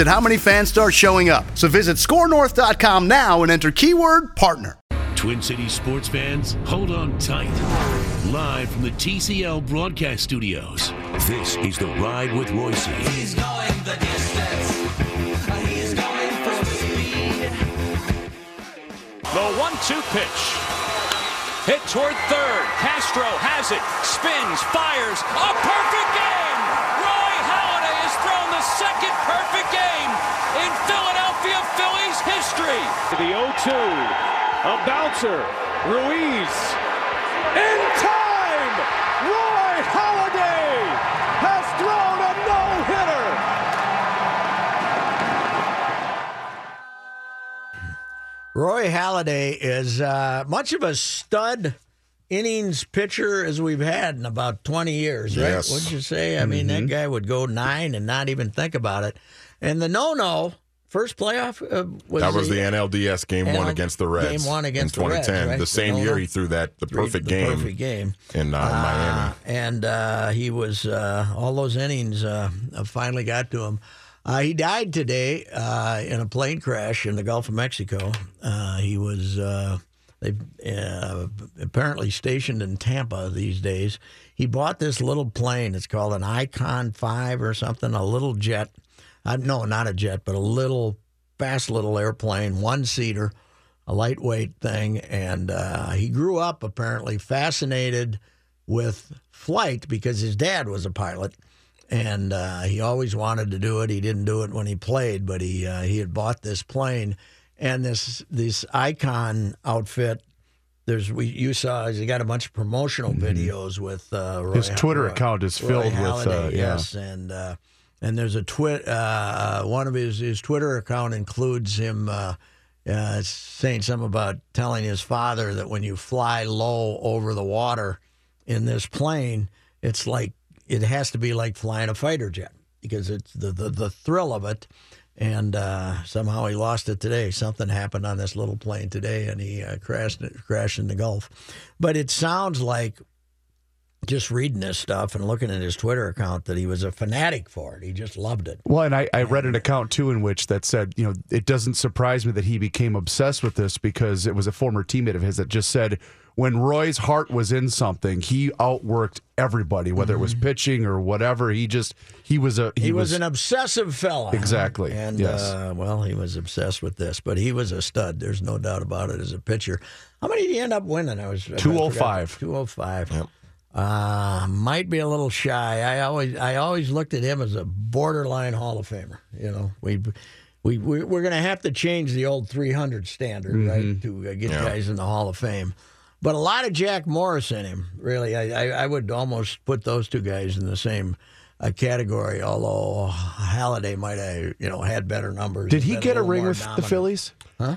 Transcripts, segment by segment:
at how many fans start showing up. So visit scorenorth.com now and enter keyword partner. Twin Cities sports fans, hold on tight. Live from the TCL broadcast studios, this is The Ride with Reusse. He's going the distance. He's going full speed. The one-two pitch. Hit toward third. Castro has it. Spins, fires. A perfect game. History. To the 0-2. A bouncer. Ruiz. In time! Roy Halladay has thrown a no-hitter. Roy Halladay is uh, much of a stud innings pitcher as we've had in about 20 years, right? Yes. What'd you say? I mean, that guy would go nine and not even think about it. And the no-no first playoff uh, was that was the, NLDS game one against the Reds. Game one against in the Reds, 2010. right? The same The year he threw that the perfect the game perfect game in uh, Miami. and uh, he was uh, all those innings uh, finally got to him. Uh, he died today uh, in a plane crash in the Gulf of Mexico. Uh, he was uh, they uh, apparently stationed in Tampa these days. He bought this little plane. It's called an Icon Five or something, a little jet. Uh, no, not a jet, but a little fast little airplane, one seater, a lightweight thing. And uh, he grew up apparently fascinated with flight because his dad was a pilot. And uh, he always wanted to do it. He didn't do it when he played, but he uh, he had bought this plane and this this icon outfit. There's we you saw he got a bunch of promotional videos with uh, His Twitter Roy- account is Roy filled with, uh, yeah. yes, and uh, and there's a twit. Uh, one of his his Twitter account includes him uh, uh, saying something about telling his father that when you fly low over the water in this plane, it's like it has to be like flying a fighter jet because it's the the, the thrill of it. And uh, somehow he lost it today. Something happened on this little plane today, and he uh, crashed crashed in the Gulf. But it sounds like just reading this stuff and looking at his Twitter account that he was a fanatic for it. He just loved it. Well, and I, I read an account too in which that said, you know, it doesn't surprise me that he became obsessed with this because it was a former teammate of his that just said when Roy's heart was in something, he outworked everybody, whether it was pitching or whatever. He just he was a Mm-hmm. He, was, an obsessive fella. Exactly, And, yes. uh, well, he was obsessed with this, but he was a stud. There's no doubt about it as a pitcher. How many did he end up winning? I was 205. 205. Uh, might be a little shy. I always I always looked at him as a borderline Hall of Famer. You know, we we, we we're going to have to change the old 300 standard, right, to uh, get guys in the Hall of Fame. But a lot of Jack Morris in him, really. I, I, I would almost put those two guys in the same uh, category. Although Halladay might have, you know, had better numbers. Did he been a get a ring more with the dominant. Phillies?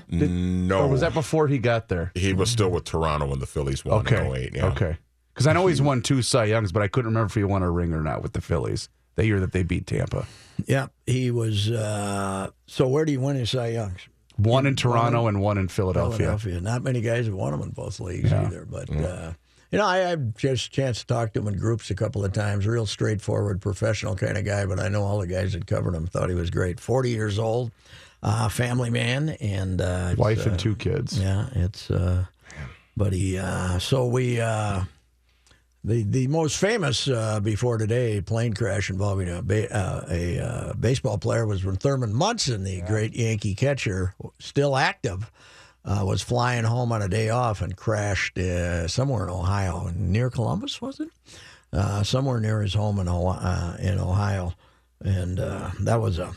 no. Or was that before he got there? He was still with Toronto when the Phillies won Okay. in 08. Yeah. Okay. Because I know he's won two Cy Youngs, but I couldn't remember if he won a ring or not with the Phillies the year that they beat Tampa. Yeah, he was. Uh, so where do you win his Cy Youngs? One in Toronto and one in Philadelphia. Philadelphia. Not many guys have won them in both leagues either. But uh, you know, I had just a chance to talk to him in groups a couple of times. Real straightforward, professional kind of guy. But I know all the guys that covered him thought he was great. Forty years old, uh, family man, and uh, it's, Wife uh, and two kids. Yeah, it's. Uh, but he. Uh, so we. Uh, the the most famous uh, before today plane crash involving a ba- uh, a uh, baseball player was when Thurman Munson, the great Yankee catcher, still active. uh, was flying home on a day off and crashed uh, somewhere in Ohio, near Columbus, was it? Uh, somewhere near his home in, Ohio, uh, in Ohio, and uh, that was a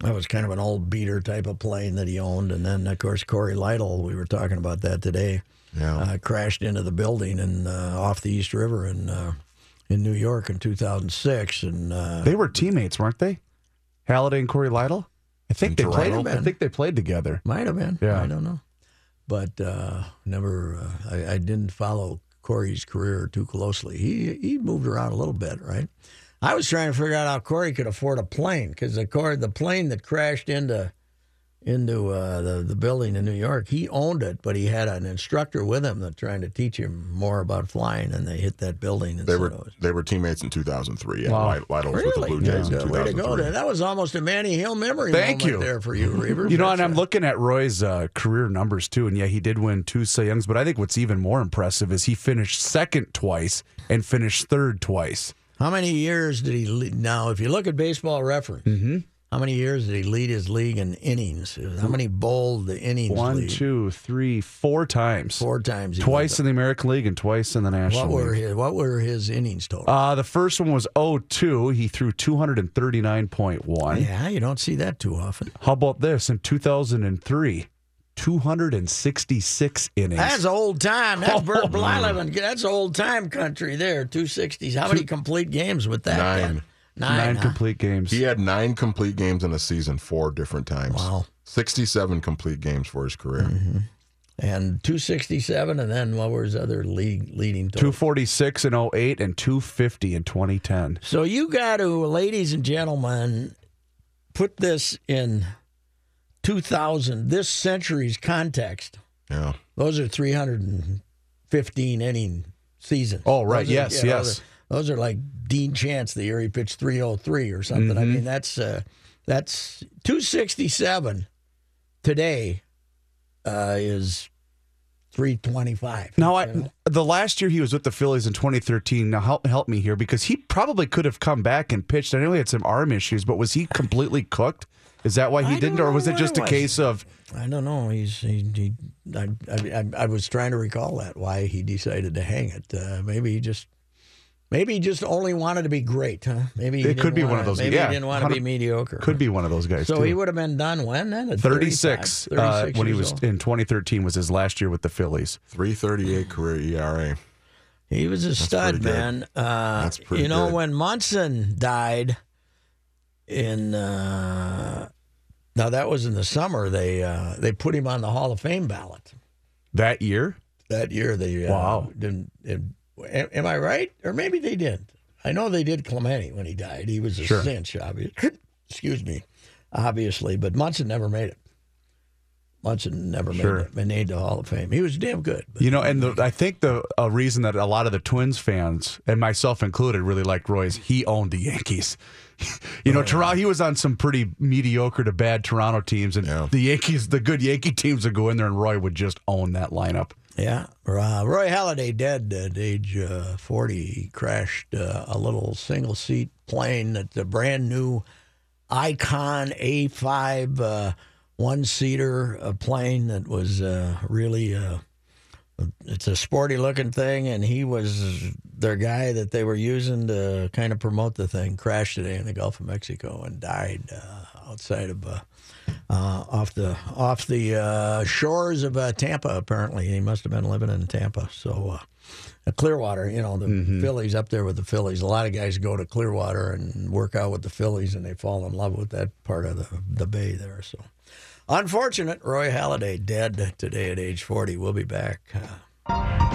that was kind of an old beater type of plane that he owned. And then, of course, Corey Lidle, we were talking about that today, Yeah. uh, crashed into the building and uh, off the East River in uh, in New York in 2006. And uh, They were teammates, weren't they? Halladay and Corey Lidle. I think they played. Toronto? I think they played together. might have been. Yeah. I don't know. But uh, never, uh, I, I didn't follow Corey's career too closely. He he moved around a little bit, right? I was trying to figure out how Corey could afford a plane because the Corey, the plane that crashed into into uh, the the building in New York, he owned it, but he had an instructor with him that trying to teach him more about flying, and they hit that building. And They said were was- they were teammates in 2003. Yeah, Wow. Lidle Lidle was with the Really? Blue Jays Yeah, in way to go 2003. there. That was almost a Manny Hill memory Thank you. there for you, Reavers. You know, and I'm looking at Roy's uh, career numbers too, and yeah, he did win two Cy Youngs. But I think what's even more impressive is he finished second twice and finished third twice. How many years did he lead? Now, if you look at baseball reference, Mm-hmm. How many years did he lead his league in innings? How many bowled the innings One, lead? two, three, four times. Four times. Twice in the American League and twice in the the- National What were League. his What were his innings total? Uh, the first one was 02. He threw 239.1. yeah, you don't see that too often. How about this? In 2003, 266 innings. That's old time. That's Oh, Bert Blyleven. That's old time country there. Two sixties. How many complete games with that? Nine. then? Nine. Nine huh? complete games. He had nine complete games in a season, four different times. Wow. 67 complete games for his career. Mm-hmm. And two sixty seven, and then what was his other league leading total? 246 in 08 and 250 in 2010. So you got to, ladies and gentlemen, put this in 2000, this century's context. Yeah. Those are 315 inning seasons. Oh, right. Those are- Yes, yeah, yes. Those are, those are like Dean Chance the year he pitched 303 or something. I Mhm. mean, that's uh, that's 267 today uh, is 325. Now, know? I, the last year he was with the Phillies in 2013. Now, help help me here because he probably could have come back and pitched. I know he had some arm issues, but was he completely cooked? Is that why he I didn't, or was it just a was. case of I don't know. He's he, he I, I I- I was trying to recall that why he decided to hang it. Uh, maybe he just maybe he just only wanted to be great, huh? Maybe he It could be one wanna- of those- Maybe yeah, he didn't want to be mediocre. could be one of those guys? So too. he would have been done when then? At 36, 35, uh, when he was old? in 2013 was his last year with the Phillies. 338 career ERA. He was a stud, pretty good. man. Uh, That's pretty you know, good. when Munson died in uh, now that was in the summer. They uh, they put him on the Hall of Fame ballot That year? that year. They uh, Wow. didn't. am- am I right? Or maybe they didn't. I know they did Clemente when he died. He was a Sure. cinch, obviously. Excuse me, obviously, but Munson never made it. Munson never Sure. made, it, made the Hall of Fame. He was damn good. but- You know, and the, I think the a reason that a lot of the Twins fans, and myself included, really liked Roy's, he owned the Yankees. you know, Toronto, he was on some pretty mediocre to bad Toronto teams, and Yeah. the Yankees, the good Yankee teams would go in there, and Roy would just own that lineup. Yeah, uh, Roy Halladay dead at age uh, 40. He crashed uh, a little single seat plane that's a brand new Icon A5 uh, one seater uh, plane that was uh, really it's a sporty looking thing, and he was their guy that they were using to kind of promote the thing. Crashed today in the Gulf of Mexico and died outside of. Uh, off the off the uh, shores of uh, Tampa. Apparently, he must have been living in Tampa. So, uh, Clearwater, you know, the Phillies up there with the Phillies. A lot of guys go to Clearwater and work out with the Phillies, and they fall in love with that part of the the bay there. So, unfortunate. Roy Halladay dead today at age forty. We'll be back. Uh,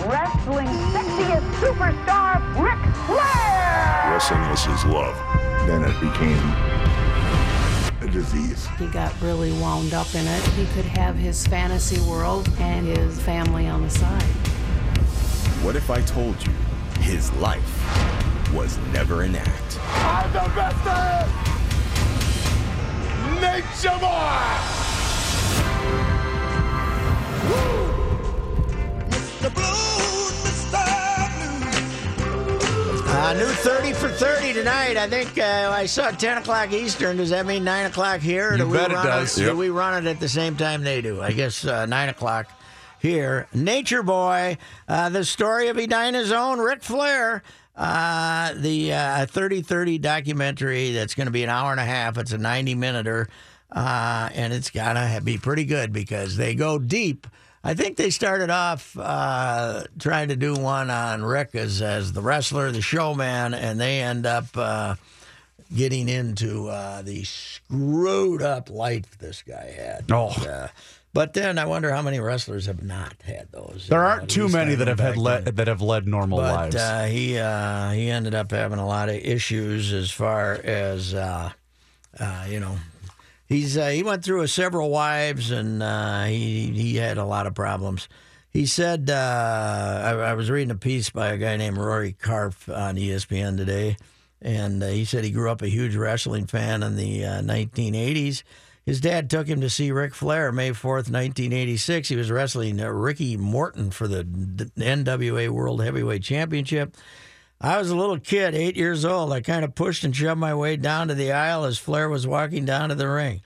Wrestling sexiest superstar, Ric Flair! Wrestling was his love. Then it became a disease. He got really wound up in it. He could have his fantasy world and his family on the side. What if I told you his life was never an act? I'm the best there is! Nature Boy! Uh, new 30 for 30 tonight. I think uh, I saw 10 o'clock Eastern. Does that mean 9 o'clock here? You do we bet it run does. It, Yep. Do we run it at the same time they do? I guess uh, 9 o'clock here. Nature Boy, uh, the story of Edina's own Ric Flair. Uh, the uh, 30-30 documentary that's going to be an hour and a half. It's a 90-minuter, uh, and it's got to be pretty good because they go deep. I think they started off uh, trying to do one on Rick as, as the wrestler, the showman, and they end up uh, getting into uh, the screwed up life this guy had. Oh. Uh, but then I wonder how many wrestlers have not had those. There Uh, aren't too many that have had led that have led normal But lives. uh, he uh, he ended up having a lot of issues as far as uh, uh, you know. He's uh, he went through several wives and uh, he he had a lot of problems. He said uh, I, I was reading a piece by a guy named Rory Karpf on ESPN today, and uh, he said he grew up a huge wrestling fan in the uh, 1980s. His dad took him to see Ric Flair May 4th, 1986. He was wrestling uh, Ricky Morton for the NWA World Heavyweight Championship. I was a little kid, eight years old. I kind of pushed and shoved my way down to the aisle as Flair was walking down to the ring.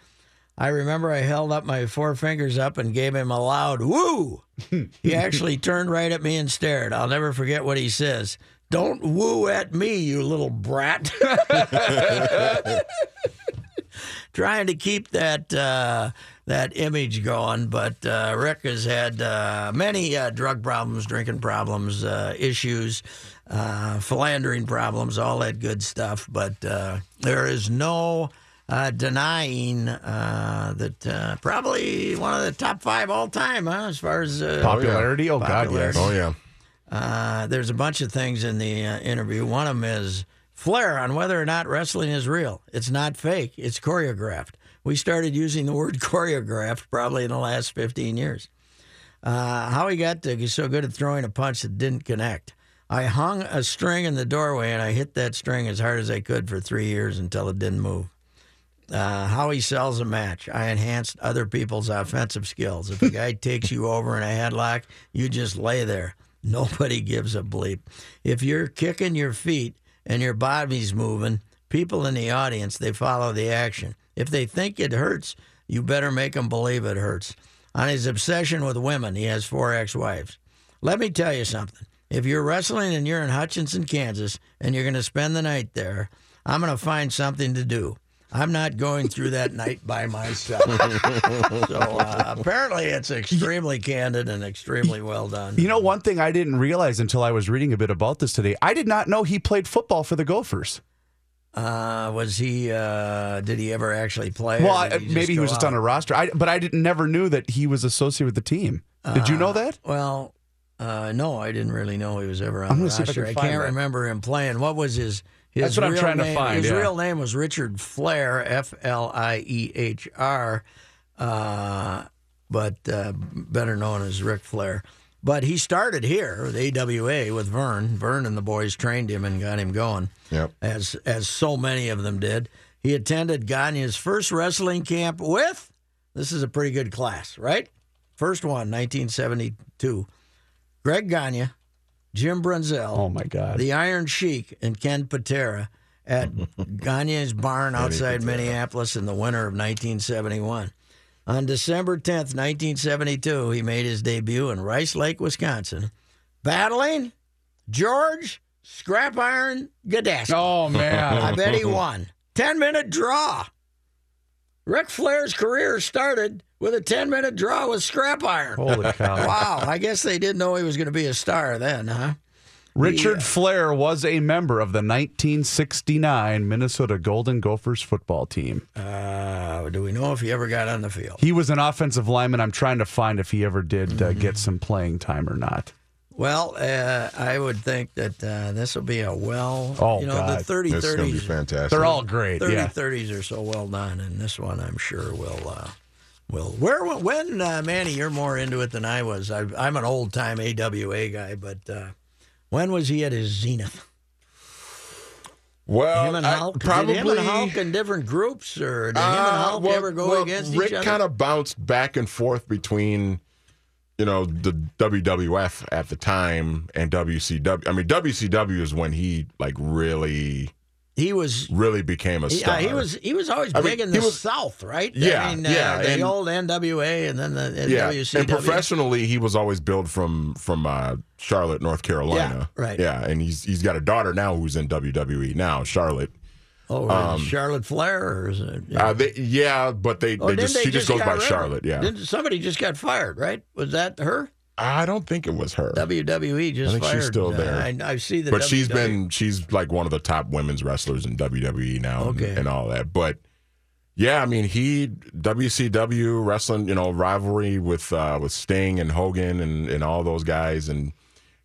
I remember I held up my four fingers up and gave him a loud woo. he actually turned right at me and stared. I'll never forget what he says. Don't woo at me, you little brat. Trying to keep that uh, that image going, but uh, Rick has had uh, many uh, drug problems, drinking problems, uh, issues, uh, philandering problems, all that good stuff. But uh, there is no uh, denying uh, that uh, probably one of the top five all time, huh? As far as uh, Popularity? Oh, God, yes. Oh yeah. uh, there's a bunch of things in the uh, interview. One of them is Flair on whether or not wrestling is real. It's not fake, it's choreographed. We started using the word choreographed probably in the last 15 years. Uh, how he got to, be so good at throwing a punch that didn't connect. I hung a string in the doorway and I hit that string as hard as I could for three years until it didn't move. Uh, how he sells a match. I enhanced other people's offensive skills. If a guy takes you over in a headlock, you just lay there. Nobody gives a bleep. If you're kicking your feet and your body's moving, people in the audience, they follow the action. If they think it hurts, you better make them believe it hurts. On his obsession with women, he has four ex wives. Let me tell you something. If you're wrestling and you're in Hutchinson, Kansas, and you're going to spend the night there, I'm going to find something to do. I'm not going through that night by myself. so uh, apparently, it's extremely candid and extremely well done. You know, one thing I didn't realize until I was reading a bit about this today, I did not know he played football for the Gophers. Uh, was he? Uh, did he ever actually play? Well, I, he maybe he was just on a roster. I, but I didn't never knew that he was associated with the team. Did you know that? Well, uh, no, I didn't really know he was ever on I'm the gonna see if I roster. can I can't that. remember him playing. What was his? His That's what I'm real trying to name, find, His yeah. real name was Richard Fliehr, F L I E H R, uh, but uh, better known as Ric Flair. But he started here, the AWA, with Vern. Vern and the boys trained him and got him going Yep. as as so many of them did. He attended Gagne's first wrestling camp with this is a pretty good class, right? First one, 1972. Greg Gagne, Jim Brunzell, Oh my God! the Iron Sheik, and Ken Patera at Gagne's barn outside Minneapolis in the winter of 1971. On December 10th, 1972, he made his debut in Rice Lake, Wisconsin, battling George Scrap Iron Gadaski. oh man! I bet he won. 10 minute draw. Ric Flair's career started with a 10 minute draw with Scrap Iron. Holy cow! Wow, I guess they didn't know he was going to be a star then, huh? Richard Flair was a member of the 1969 Minnesota Golden Gophers football team. Uh, do we know if he ever got on the field? He was an offensive lineman. I'm trying to find if he ever did uh, Mm-hmm. get some playing time or not. Well, uh, I would think that uh, this will be a well, Oh, you know, God. the 30 This is gonna be 30s. fantastic. They're all great. 30 yeah. 30s are so well done, and this one I'm sure will. Will where when uh, Manny, you're more into it than I was. I, I'm an old time AWA guy, but uh, when was he at his zenith? Well, him and I- Hulk, probably did him and Hulk in different groups, or did him and Uh, Hulk well- ever go well, against Rick each other? Rick kind of bounced back and forth between you know the WWF at the time and WCW. I mean WCW is when he like really he was really became a star. Yeah, he was he was always I mean, big in the was- South, right? Yeah, I mean, uh, yeah, the and- old NWA and then the yeah, WCW. and professionally, he was always billed from from uh, Charlotte, North Carolina. Yeah, right. Yeah, and he's he's got a daughter now who's in WWE now, Charlotte. Oh, Um, Charlotte Flair, or is it? Uh, they, yeah, but they, Oh, they just she just got goes by rid? Charlotte. Yeah, Didn't, somebody just got fired, right? Was that her? I don't think it was her. WWE just I think fired. she's still there. I, I see the but she's been she's like one of the top women's wrestlers in WWE now and- Okay. and, all that. But yeah, I mean he WCW wrestling, you know, rivalry with uh, with Sting and Hogan and, and all those guys and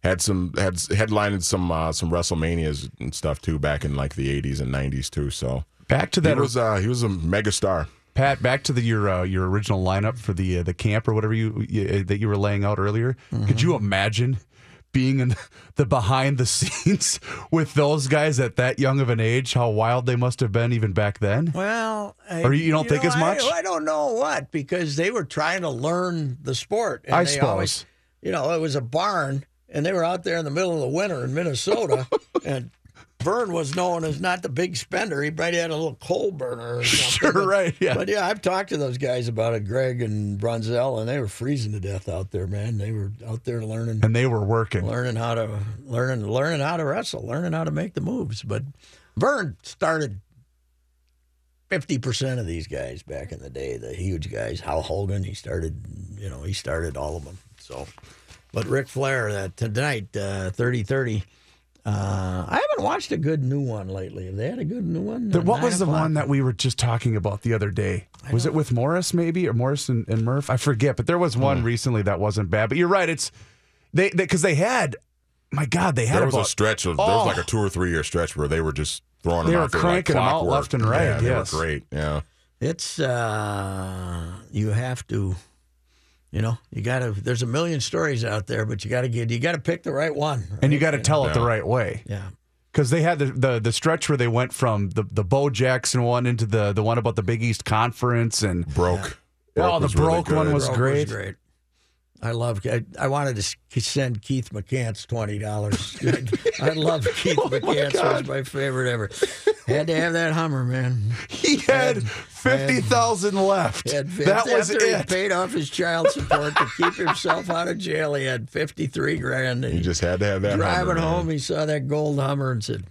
had some had headlined some uh, some WrestleManias and stuff too back in like the 80s and 90s too. So Back to that, he that was uh, he was a mega star. Pat, back to the, your uh, your original lineup for the uh, the camp or whatever you, you that you were laying out earlier. Could you imagine being in the behind the scenes with those guys at that young of an age? How wild they must have been even back then. Well, I, Or you don't think know, as much? I, I don't know what because they were trying to learn the sport. And I they suppose. always- you know, it was a barn, and they were out there in the middle of the winter in Minnesota, and Vern was known as not the big spender. He might have had a little coal burner or something. Sure, but- right, yeah. But yeah, I've talked to those guys about it, Greg and Brunzell, and they were freezing to death out there, man. They were out there learning And they were working. learning how to learning learning how to wrestle, learning how to make the moves. But Vern started fifty percent of these guys back in the day, the huge guys. Hal Hogan, he started, you know, he started all of them. So, but Ric Flair, that tonight, uh, 30-30, Uh, I haven't watched a good new one lately. Have they had a good new one? The- what was the o'clock? one that we were just talking about the other day? Was it with Morris maybe or Morris and, and Murph? I forget, but there was one Hmm. recently that wasn't bad. But you're right. It's they because they, had, my God, they had There was about, a stretch of there Oh. was like a two or three year stretch where they were just throwing They them were out there cranking them out left and right, Yeah, they yes. were great. Yeah. It's uh you have to you know, you gotta there's a million stories out there, but you gotta get you gotta pick the right one. and you got to tell it the right way. Yeah. Because they had the, the the stretch where they went from the the Bo Jackson one into the the one about the Big East Conference and Broke. Oh, the was really broke one was Broke great. great. I love. I, I wanted to send Keith McCants twenty dollars. I love Keith Oh McCants. Was my favorite ever. Had to have that Hummer, man. He had fifty thousand left. He had that was after he it. paid off his child support to keep himself out of jail. He had fifty three grand. And You just had to have that. driving Hummer, man. home, he saw that gold Hummer and said,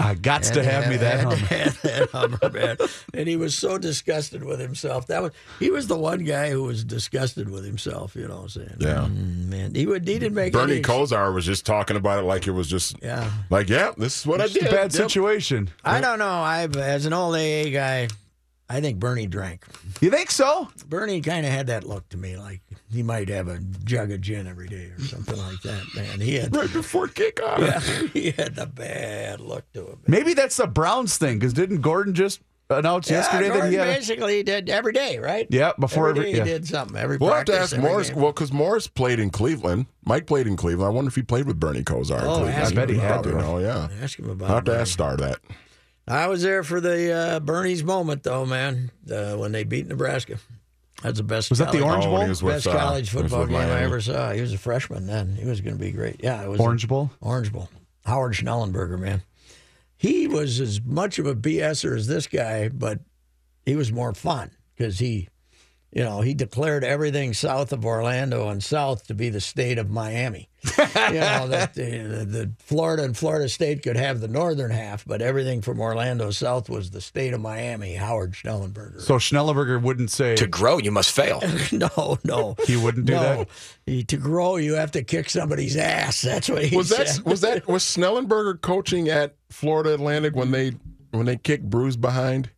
I got to have me that had Hummer. have that Hummer, man. And he was so disgusted with himself. That was he was the one guy who was disgusted with himself. You know, what I'm saying, Yeah. "Mm, man, he would he didn't make Bernie any, Kosar was just talking about it like it was just Yeah, like, yeah, this is what I It's a did. bad Yep. situation. I don't know. I as an old AA guy, I think Bernie drank. You think so? Bernie kind of had that look to me, like he might have a jug of gin every day or something like that. Man, he had Right before kickoff. yeah, he had the bad look to him. Maybe that's the Browns thing. Because didn't Gordon just announce yesterday yeah, that he Gordon had? A, basically did every day, right? yeah, before every every, day yeah. he did something. Every We'll have to ask Morris. game. Well, because Morris played in Cleveland. Mike played in Cleveland. I wonder if he played with Bernie Kosar in Oh, Cleveland. I bet he had to. it. Oh, yeah. Ask him about I'll have to ask Star that. I was there for the uh, Bernie's moment, though, man. Uh, when they beat Nebraska, that's the best. Was that the college- Orange Oh, Bowl? he was with, Best uh, college football with game I ever saw. He was a freshman then. He was going to be great. Yeah, it was a- Orange Bowl. Orange Bowl. Howard Schnellenberger, man. He was as much of a BSer as this guy, but he was more fun because he, you know, he declared everything south of Orlando and south to be the state of Miami. you know, that the, the, the Florida and Florida State could have the northern half, but everything from Orlando south was the state of Miami, Howard Schnellenberger. So Schnellenberger wouldn't say To grow, you must fail. no, no. he wouldn't do no. that. He- to grow, you have to kick somebody's ass. That's what he Was that said. was that was Schnellenberger coaching at Florida Atlantic when they when they kicked Bruce behind?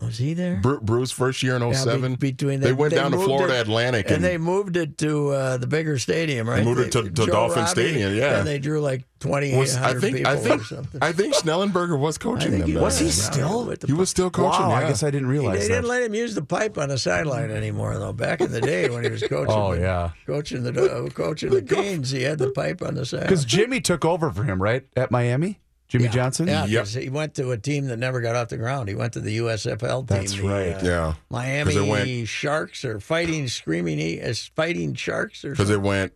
Was he there? Bru- Bruce first year in Yeah, be- 07? between they, went down to moved Florida it- Atlantic and, and, they moved it to uh, the bigger stadium, right? moved it to- to Joe Dolphin Robbie, Stadium, yeah. and they drew like twenty eight was, I hundred think people I think or something. I think Schnellenberger was coaching them. he. Was he Yeah, still? with the He was still coaching. Wow, yeah. I guess I didn't realize? They realize didn't that. let him use the pipe on the sideline anymore, though. Back in the day when he was coaching, Oh the, yeah, coaching the uh, coaching the Canes, he had the pipe on the side. because Jimmy took over for him, right at Miami. Jimmy Yeah. Johnson? Yeah, Yep. 'cause he went to a team that never got off the ground. He went to the USFL team. That's the, right. uh, Yeah. 'Cause Miami went- Sharks or fighting screaming E- uh, fighting sharks or Because it went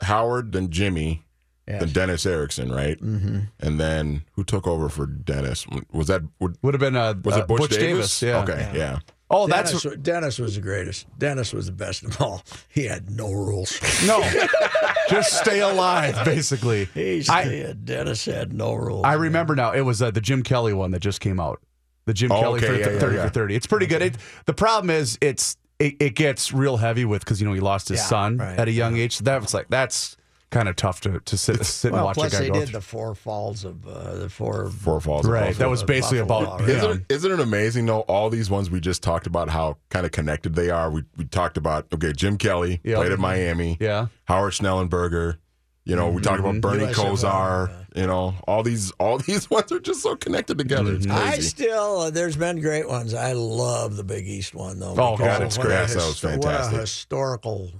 Howard, then Jimmy, Yes. then Dennis Erickson, right? Mhm. And then who took over for Dennis? Was that would, Would have been uh, was uh, it Butch, Butch Davis? Davis, yeah. Okay, yeah. Oh, Dennis, that's wa- Dennis was the greatest. Dennis was the best of all. He had no rules. no. Just stay alive, basically. He's, I- Dennis had no rules. I remember now. It was uh, the Jim Kelly one that just came out. The Jim Oh, Kelly okay, for yeah, th- yeah, thirty yeah. for thirty. It's pretty good. It, the problem is it's it, it gets real heavy with because you know he lost his son right, at a young age. So that was like that's kind of tough to to sit sit and watch plus a guy they go. did through. the four falls of uh, the four. Four falls. of Right, Buffalo. that was basically Buffalo, about right. yeah. Isn't, it, isn't it amazing though? All these ones we just talked about how kind of connected they are. We we talked about okay, Jim Kelly Yep. played at Miami. Yeah. Howard Schnellenberger. You know, we talked about Bernie USFL, Kosar. You know, all these all these ones are just so connected together. It's I still, uh, there's been great ones. I love the Big East one though. Oh, God, it's great. That was fantastic. What a historical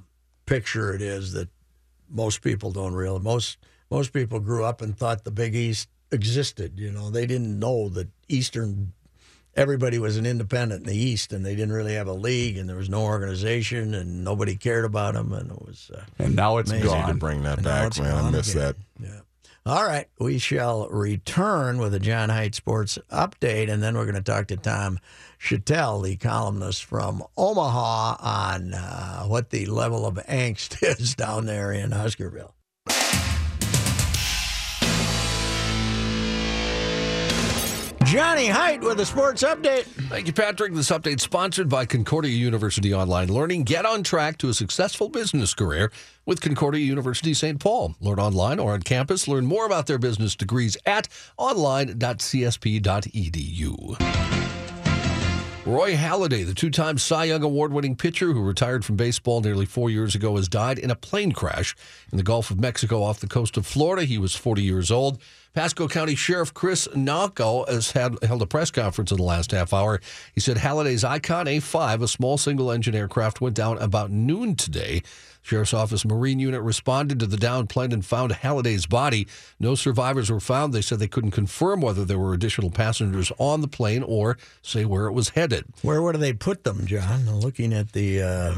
picture it is that most people don't realize. Most most people grew up and thought the Big East existed. You know, they didn't know that Eastern. Everybody was an independent in the East, and they didn't really have a league, and there was no organization, and nobody cared about them, and it was. Uh, and now it's Amazing. Need to gone. bring that And back, man. I miss again. that. Yeah. All right. We shall return with a John Height Sports update, and then we're going to talk to Tom Shatel, the columnist from Omaha, on uh, what the level of angst is down there in Huskerville. Johnny Height with a sports update. Thank you, Patrick. This update sponsored by Concordia University Online Learning. Get on track to a successful business career with Concordia University St. Paul. Learn online or on campus. Learn more about their business degrees at online.csp.edu. Roy Halladay, the two time Cy Young Award winning pitcher who retired from baseball nearly four years ago, has died in a plane crash in the Gulf of Mexico off the coast of Florida. He was 40 years old. Pasco County Sheriff Chris Nocco has had, held a press conference in the last half hour. He said Halladay's Icon A5, a small single engine aircraft, went down about noon today. Sheriff's Office Marine Unit responded to the downed plane and found Halladay's body. No survivors were found. They said they couldn't confirm whether there were additional passengers on the plane or say where it was headed. Where would they put them, John? Looking at the, uh,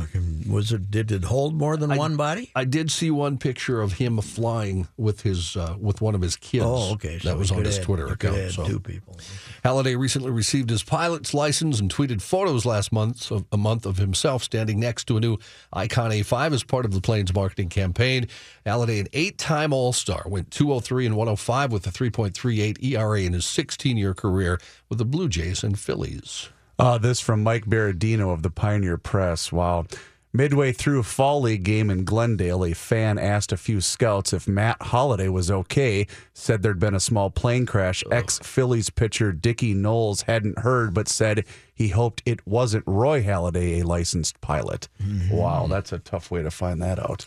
was it, did it hold more than one body? I did see one picture of him flying with his uh, with one of his kids. Oh, okay. So that was on his have- Twitter account. So. two people. Halladay recently received his pilot's license and tweeted photos last month of a month of himself standing next to a new Icon A5 as part of the plane's marketing campaign. Halladay, an eight-time All-Star, went 203 and 105 with a 3.38 ERA in his 16-year career with the Blue Jays and Phillies. Uh, this from Mike Berardino of the Pioneer Press. Wow. Midway through a fall league game in Glendale, a fan asked a few scouts if Matt Holliday was okay. Said there'd been a small plane crash. Ex Phillies pitcher Dickie Noles hadn't heard, but said he hoped it wasn't Roy Halladay, a licensed pilot. Mm-hmm. Wow, that's a tough way to find that out.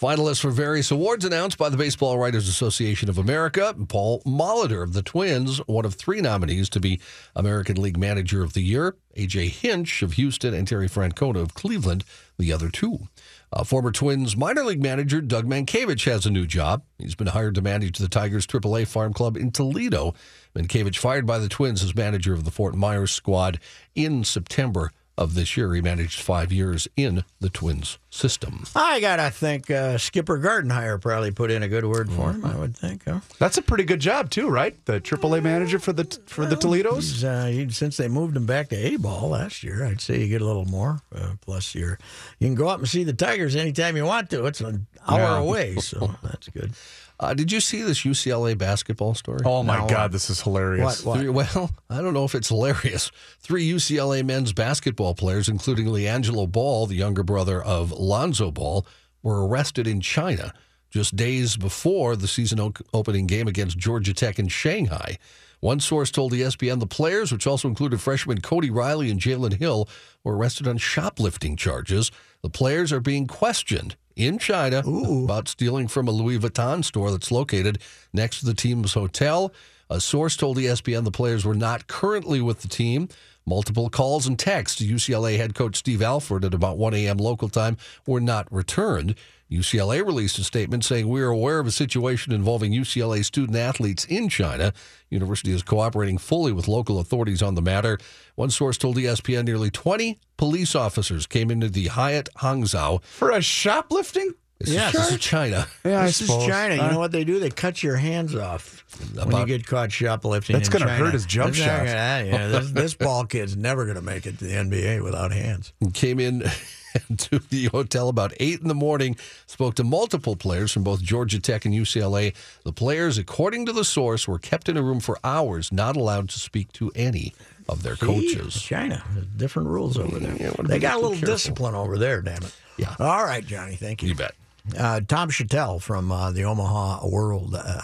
Finalists for various awards announced by the Baseball Writers Association of America. Paul Molitor of the Twins, one of three nominees to be American League Manager of the Year. A.J. Hinch of Houston and Terry Francona of Cleveland, the other two. Uh, former Twins minor league manager Doug Mientkiewicz has a new job. He's been hired to manage the Tigers AAA farm club in Toledo. Mientkiewicz fired by the Twins as manager of the Fort Myers squad in September of this year. He managed five years in the Twins system. I gotta think uh, Skipper Gardenhire probably put in a good word for him. I would think. Huh? That's a pretty good job too, right? The AAA manager for the for the Toledos. He's, uh, he, since they moved him back to A ball last year, I'd say you get a little more. Uh, plus, you're you can go up and see the Tigers anytime you want to. It's an hour Yeah. away, so that's good. Uh, did you see this UCLA basketball story? Oh my No. God, this is hilarious. What? Three, well, I don't know if it's hilarious. Three UCLA men's basketball players, including LiAngelo Ball, the younger brother of Lonzo Ball, were arrested in China just days before the season o- opening game against Georgia Tech in Shanghai. One source told ESPN the players, which also included freshman Cody Riley and Jalen Hill, were arrested on shoplifting charges. The players are being questioned in China about stealing from a Louis Vuitton store that's located next to the team's hotel. A source told ESPN the players were not currently with the team. Multiple calls and texts to UCLA head coach Steve Alford at about 1 a.m. local time were not returned. UCLA released a statement saying we are aware of a situation involving UCLA student athletes in China. University is cooperating fully with local authorities on the matter. One source told ESPN nearly 20 police officers came into the Hyatt Hangzhou for a shoplifting. This, Yes. is, this is China. Yeah, this is. China. You know what they do? They cut your hands off when you get caught shoplifting. That's gonna hurt his jump That's shot. gonna- yeah, this, this ball kid's never going to make it to the NBA without hands. came in to the hotel about 8 in the morning, spoke to multiple players from both Georgia Tech and UCLA. The players, according to the source, were kept in a room for hours, not allowed to speak to any of their See? coaches. China, There's different rules over there. Yeah, they got a little careful. discipline over there, damn it. Yeah. All right, Johnny. Thank you. You bet. Uh, Tom Shatel from uh, the Omaha World uh,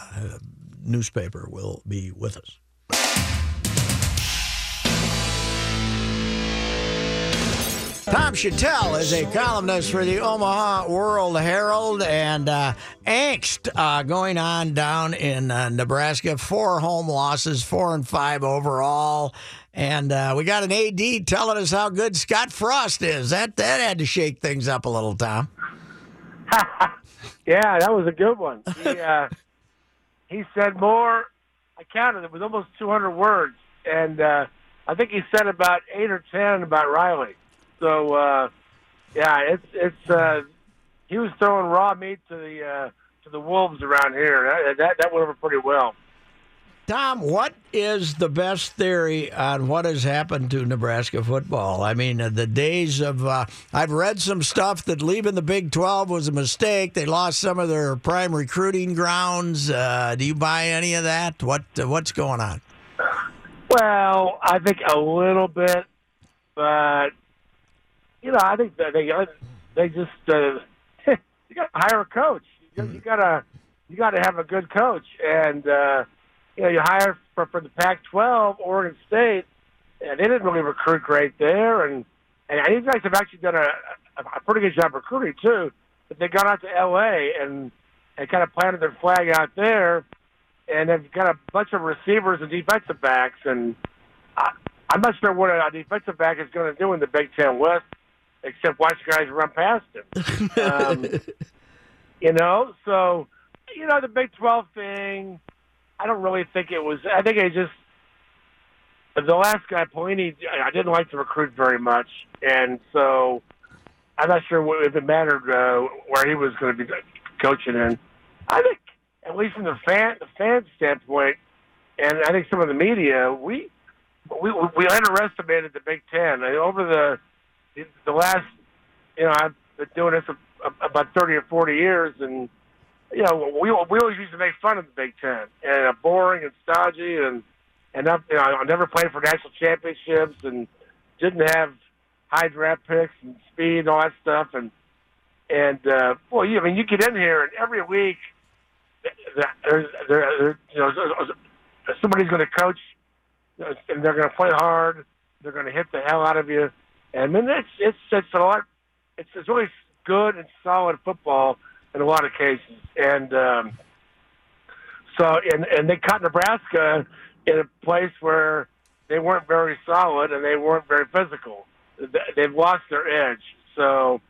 newspaper will be with us. Tom Shatel is a columnist for the Omaha World Herald and uh, angst uh, going on down in uh, Nebraska. Four home losses, four and five overall. And uh, we got an AD telling us how good Scott Frost is. That that had to shake things up a little, Tom. Yeah, that was a good one. He uh, he said more. I counted it was almost 200 words, and uh, I think he said about eight or ten about Riley. So uh, yeah, it's it's uh, he was throwing raw meat to the uh, to the wolves around here. That that, that went over pretty well. Tom, what is the best theory on what has happened to Nebraska football? I mean, uh, the days of uh, I've read some stuff that leaving the Big 12 was a mistake. They lost some of their prime recruiting grounds. Uh, do you buy any of that? What uh, what's going on? Well, I think a little bit, but you know, I think that they they just uh, you got to hire a coach. You, you gotta you got to have a good coach, and uh, you know, you hire for for the Pac-12, Oregon State, and they didn't really recruit great there, and and these guys have actually done a, a, pretty good job recruiting too. But they got out to L.A. and and kind of planted their flag out there, and they've got a bunch of receivers and defensive backs, and I, I'm not sure what a defensive back is going to do in the Big Ten West, except watch guys run past him. um, you know, so you know the Big Twelve thing. I don't really think it was. I think it just the last guy, Pelini. I didn't like to recruit very much, and so I'm not sure if it mattered uh, where he was going to be coaching in. I think, at least from the fan the fan standpoint, and I think some of the media, we we we underestimated the Big Ten I over the the last. You know, I've been doing this about thirty or forty years, and you know, we we always used to make fun of the Big Ten and uh, boring and stodgy and and not, you know, I never played for national championships and didn't have high draft picks and speed and all that stuff and and uh, well, you, I mean, you get in here and every week there's there, you know somebody's going to coach and they're going to play hard. They're going to hit the hell out of you, and then it's it's it's a lot. It's it's really good and solid football in a lot of cases, and um, so and and they caught Nebraska in a place where they weren't very solid and they weren't very physical. They- They've lost their edge, so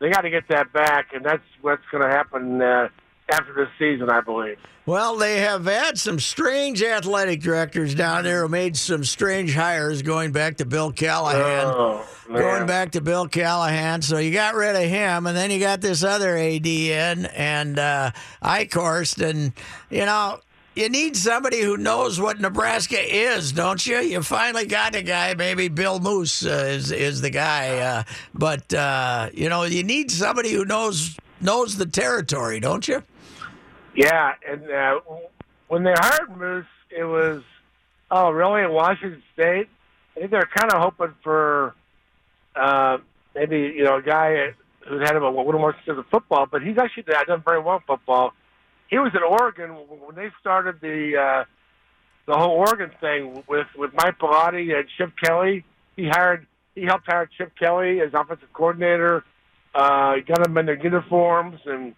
they got to get that back, and that's what's going to happen uh, after this season, I believe. Well, they have had some strange athletic directors down there who made some strange hires going back to Bill Callahan. Oh, going back to Bill Callahan. So you got rid of him, and then you got this other AD in, and uh, Eichorst. And, you know, you need somebody who knows what Nebraska is, don't you? You finally got a guy, maybe Bill Moos uh, is, is the guy. Uh, but, uh, you know, you need somebody who knows knows the territory, don't you? Yeah, and uh, when they hired Moos, it was, oh, really, in Washington State? I think they're kind of hoping for uh, maybe, you know, a guy who's had a little more sense of football, but he's actually done very well in football. He was at Oregon when they started the uh, the whole Oregon thing with with Mike Bellotti and Chip Kelly. He hired he helped hire Chip Kelly as offensive coordinator. Uh, got them in their uniforms and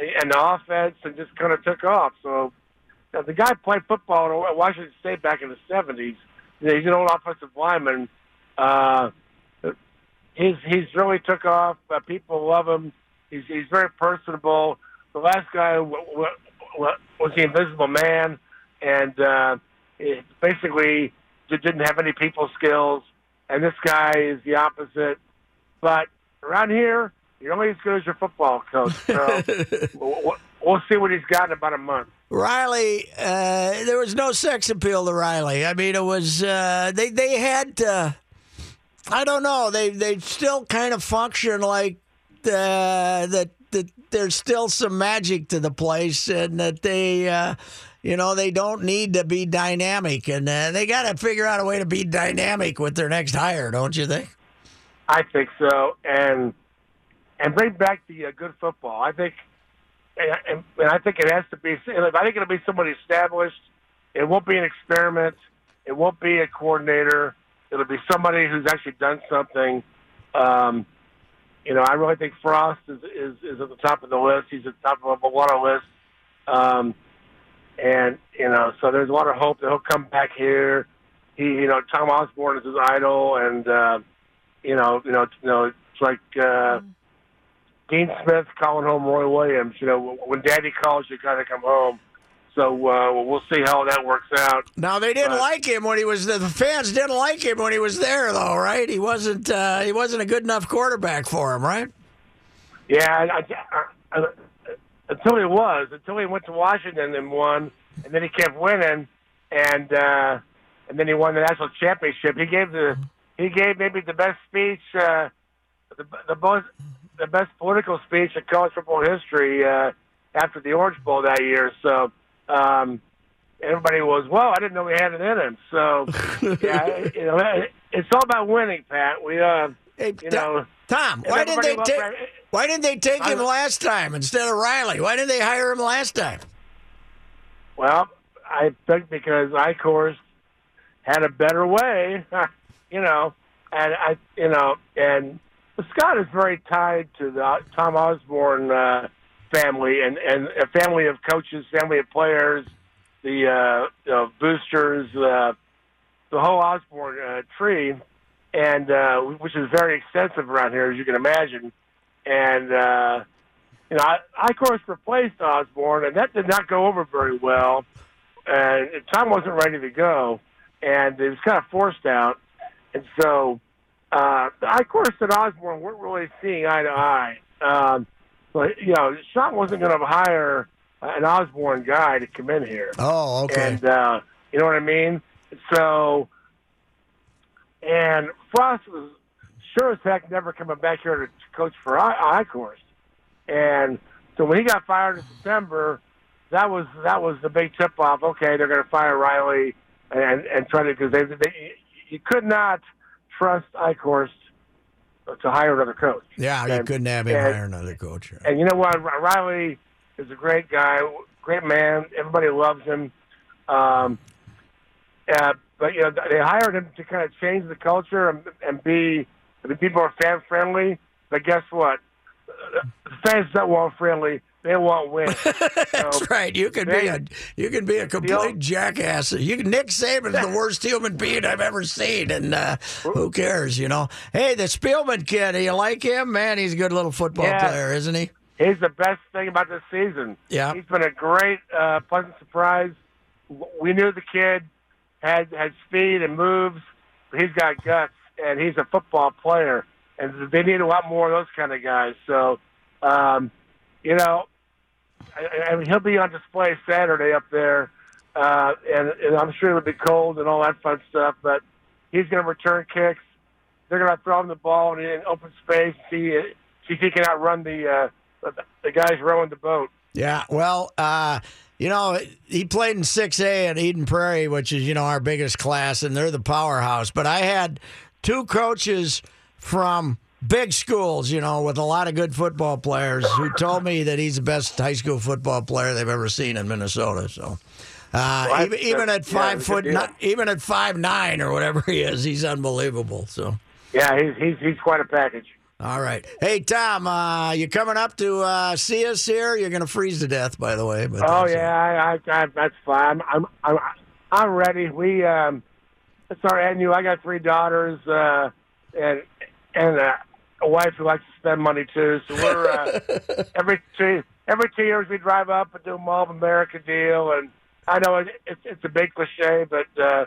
and offense, and just kind of took off. So know, the guy played football at Washington State back in the seventies. You know, he's an old offensive lineman. Uh, he's he's really took off. Uh, people love him. He's he's very personable. The last guy w- w- w- was the Invisible Man, and uh, it basically didn't have any people skills. And this guy is the opposite. But around here, you're only as good as your football coach. So we'll, we'll see what he's got in about a month. Riley, uh, there was no sex appeal to Riley. I mean, it was uh, they they had to. I don't know. They they still kind of function like uh, that. That there's still some magic to the place, and that they, uh, you know, they don't need to be dynamic, and uh, they got to figure out a way to be dynamic with their next hire, don't you think? I think so, and and bring back the uh, good football. I think, and, and, I think it has to be. I think it'll be somebody established. It won't be an experiment. It won't be a coordinator. It'll be somebody who's actually done something. Um, you know, I really think Frost is, is is at the top of the list. He's at the top of the water list. Um, and you know, so there's a lot of hope that he'll come back here. He, you know, Tom Osborne is his idol, and uh, you know, you know, you know, it's like uh, Dean Smith calling home Roy Williams. You know, when Daddy calls, you gotta come home. So uh, we'll see how that works out. Now they didn't like him when he was the fans didn't like him when he was there though, right? He wasn't uh, he wasn't a good enough quarterback for him, right? Yeah, I, I, I, until he was, until he went to Washington and won, and then he kept winning, and uh, and then he won the national championship. He gave the he gave maybe the best speech, uh, the the most the best political speech in college football history uh, after the Orange Bowl that year. So um, everybody was, well, I didn't know we had it in him. So yeah, you know, it's all about winning, Pat. We uh, you know, Tom, why didn't they take why didn't they take him I- last time instead of Riley? Why didn't they hire him last time? Well, I think because I Eichorst had a better way, you know, and I, you know, and Scott is very tied to the Tom Osborne uh, family and and a family of coaches, family of players, the uh, know, boosters, uh, the whole Osborne uh, tree, and uh, which is very extensive around here, as you can imagine, and. uh you know, I, Eichorst replaced Osborne, and that did not go over very well. And Tom wasn't ready to go, and it was kind of forced out. And so, uh, Eichorst and Osborne weren't really seeing eye to eye. Um, but you know, Shawn wasn't going to hire an Osborne guy to come in here. Oh, okay. And uh, you know what I mean? So, and Frost was sure as heck never coming back here to coach for I- Eichorst. And so when he got fired in September, that was that was the big tip off. Okay, they're going to fire Riley and and try to because they, they you could not trust Eichorst to hire another coach. Yeah, you couldn't have him and- hire another coach. and you know what? Riley is a great guy, great man. Everybody loves him. Um, uh, but you know, they hired him to kind of change the culture and, and be the people are fan friendly. But guess what? The fans don't want friendly. They want win. That's right. You can be a you can be a complete jackass. You can, Nick Saban's the worst human being I've ever seen, and uh, who cares? You know. Hey, the Spielman kid. Do you like him? Man, he's a good little football Yeah. player, isn't he? He's the best thing about this season. Yeah. He's been a great, uh, pleasant surprise. We knew the kid had had speed and moves. He's got guts, and he's a football player. And they need a lot more of those kind of guys. So, um, you know, I, I mean, he'll be on display Saturday up there, uh, and, and I'm sure it'll be cold and all that fun stuff. But he's going to return kicks. They're going to throw him the ball in, in open space, see see if he can outrun the uh, the, guys rowing the boat. Yeah, well, uh, you know, he played in 6A at Eden Prairie, which is, you know, our biggest class, and they're the powerhouse. But I had two coaches from big schools, you know, with a lot of good football players who told me that he's the best high school football player they've ever seen in Minnesota. So. Uh, Well, even, even at five that's foot, a good deal. ni- even at five nine or whatever he is, he's unbelievable. So, Yeah, he's he's he's quite a package. all right. Hey Tom, uh, you coming up to uh, see us here? You're going to freeze to death, by the way. But Oh yeah, I, I, I, that's fine. I'm I'm I'm ready. We um, it's our annual. I got three daughters, uh, and and uh, a wife who likes to spend money too. So we're uh, every two every two years we drive up and do a Mall of America deal, and I know it, it's it's a big cliche, but uh,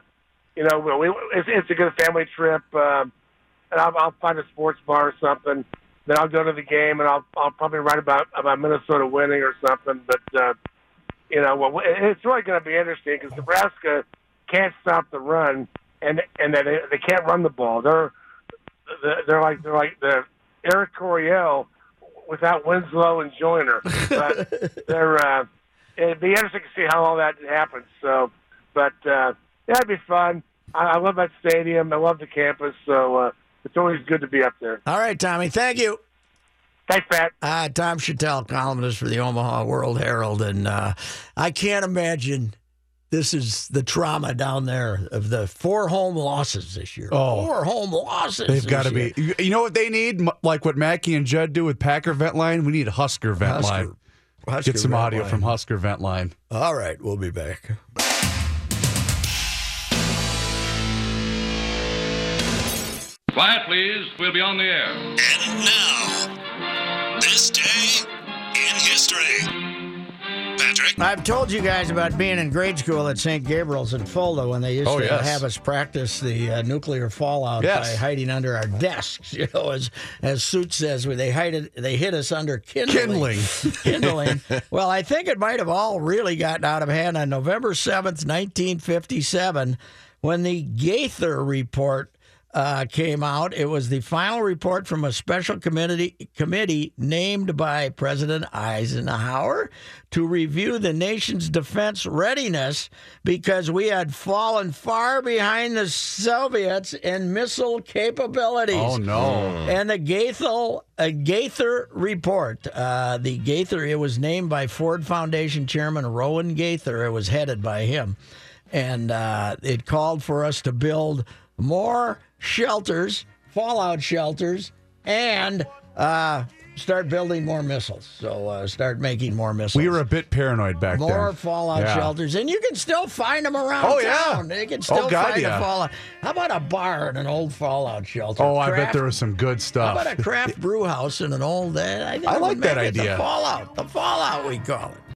you know we, it's, it's a good family trip. Um, and I'll, I'll find a sports bar or something. Then I'll go to the game, and I'll I'll probably write about about Minnesota winning or something. But uh, you know, well, it's really going to be interesting because Nebraska can't stop the run, and and they they can't run the ball. They're they're like they're like the Air Coryell without Winslow and Joiner. But they're uh, it'd be interesting to see how all that happens. So, but uh, yeah, it'd be fun. I, I love that stadium. I love the campus. So uh, it's always good to be up there. All right, Tommy. Thank you. Thanks, Pat. Uh, Tom Shatel, columnist for the Omaha World Herald, and uh, I can't imagine this is the trauma down there of the four home losses this year. Oh. four home losses. They've got to be. You- You know what they need? Like what Mackey and Judd do with Packer Vent Line? We need Husker Vent Husker- Line. Husker Get some Vent audio Line. from Husker Vent Line. All right, we'll be back. Quiet, please. We'll be on the air. And now, Patrick? I've told you guys about being in grade school at St. Gabriel's in Fulda when they used Oh, to yes. have us practice the uh, nuclear fallout Yes. by hiding under our desks. You know, as as Suit says, they hide they hid us under kindling. kindling. well, I think it might have all really gotten out of hand on November seventh, nineteen fifty seven, when the Gaither report uh, came out. It was the final report from a special committee committee named by President Eisenhower to review the nation's defense readiness because we had fallen far behind the Soviets in missile capabilities. Oh, no. And the Gaither, uh, Gaither report, uh, the Gaither, it was named by Ford Foundation Chairman Rowan Gaither. It was headed by him. And uh, it called for us to build more shelters, fallout shelters, and uh, start building more missiles. So uh, start making more missiles. We were a bit paranoid back more then. More fallout Yeah. shelters, and you can still find them around Oh, yeah. town. You can still Oh, God, find yeah. a fallout. How about a bar in an old fallout shelter? Oh, I bet Craft- there was some good stuff. How about a craft brew house in an old? Uh, I, I like that it The idea. fallout, the fallout, we call it.